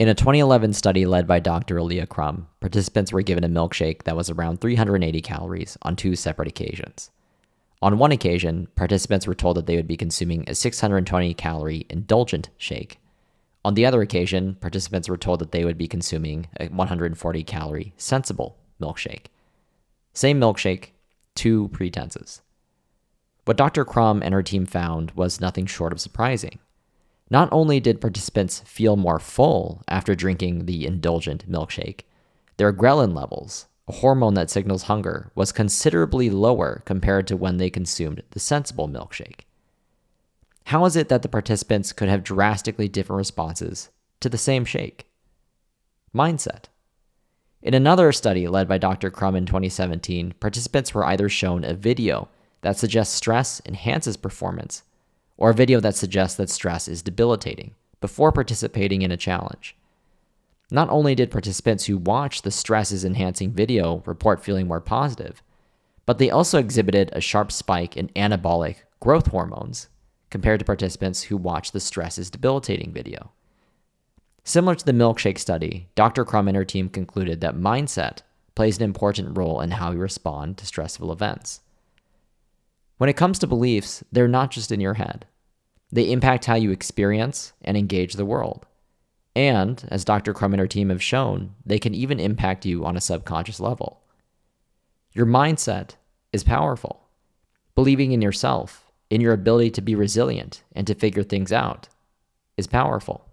In a 2011 study led by Dr. Alia Crum, participants were given a milkshake that was around 380 calories on two separate occasions. On one occasion, participants were told that they would be consuming a 620 calorie indulgent shake. On the other occasion, participants were told that they would be consuming a 140 calorie sensible milkshake. Same milkshake, two pretenses. What Dr. Crum and her team found was nothing short of surprising. Not only did participants feel more full after drinking the indulgent milkshake, their ghrelin levels, a hormone that signals hunger, was considerably lower compared to when they consumed the sensible milkshake. How is it that the participants could have drastically different responses to the same shake? Mindset. In another study led by Dr. Crum in 2017, participants were either shown a video that suggests stress enhances performance or a video that suggests that stress is debilitating before participating in a challenge. Not only did participants who watched the stress is enhancing video report feeling more positive, but they also exhibited a sharp spike in anabolic growth hormones compared to participants who watched the stress is debilitating video. Similar to the milkshake study, Dr. Crum and her team concluded that mindset plays an important role in how we respond to stressful events. When it comes to beliefs, they're not just in your head. They impact how you experience and engage the world. And, as Dr. Crum and her team have shown, they can even impact you on a subconscious level. Your mindset is powerful. Believing in yourself, in your ability to be resilient and to figure things out, is powerful.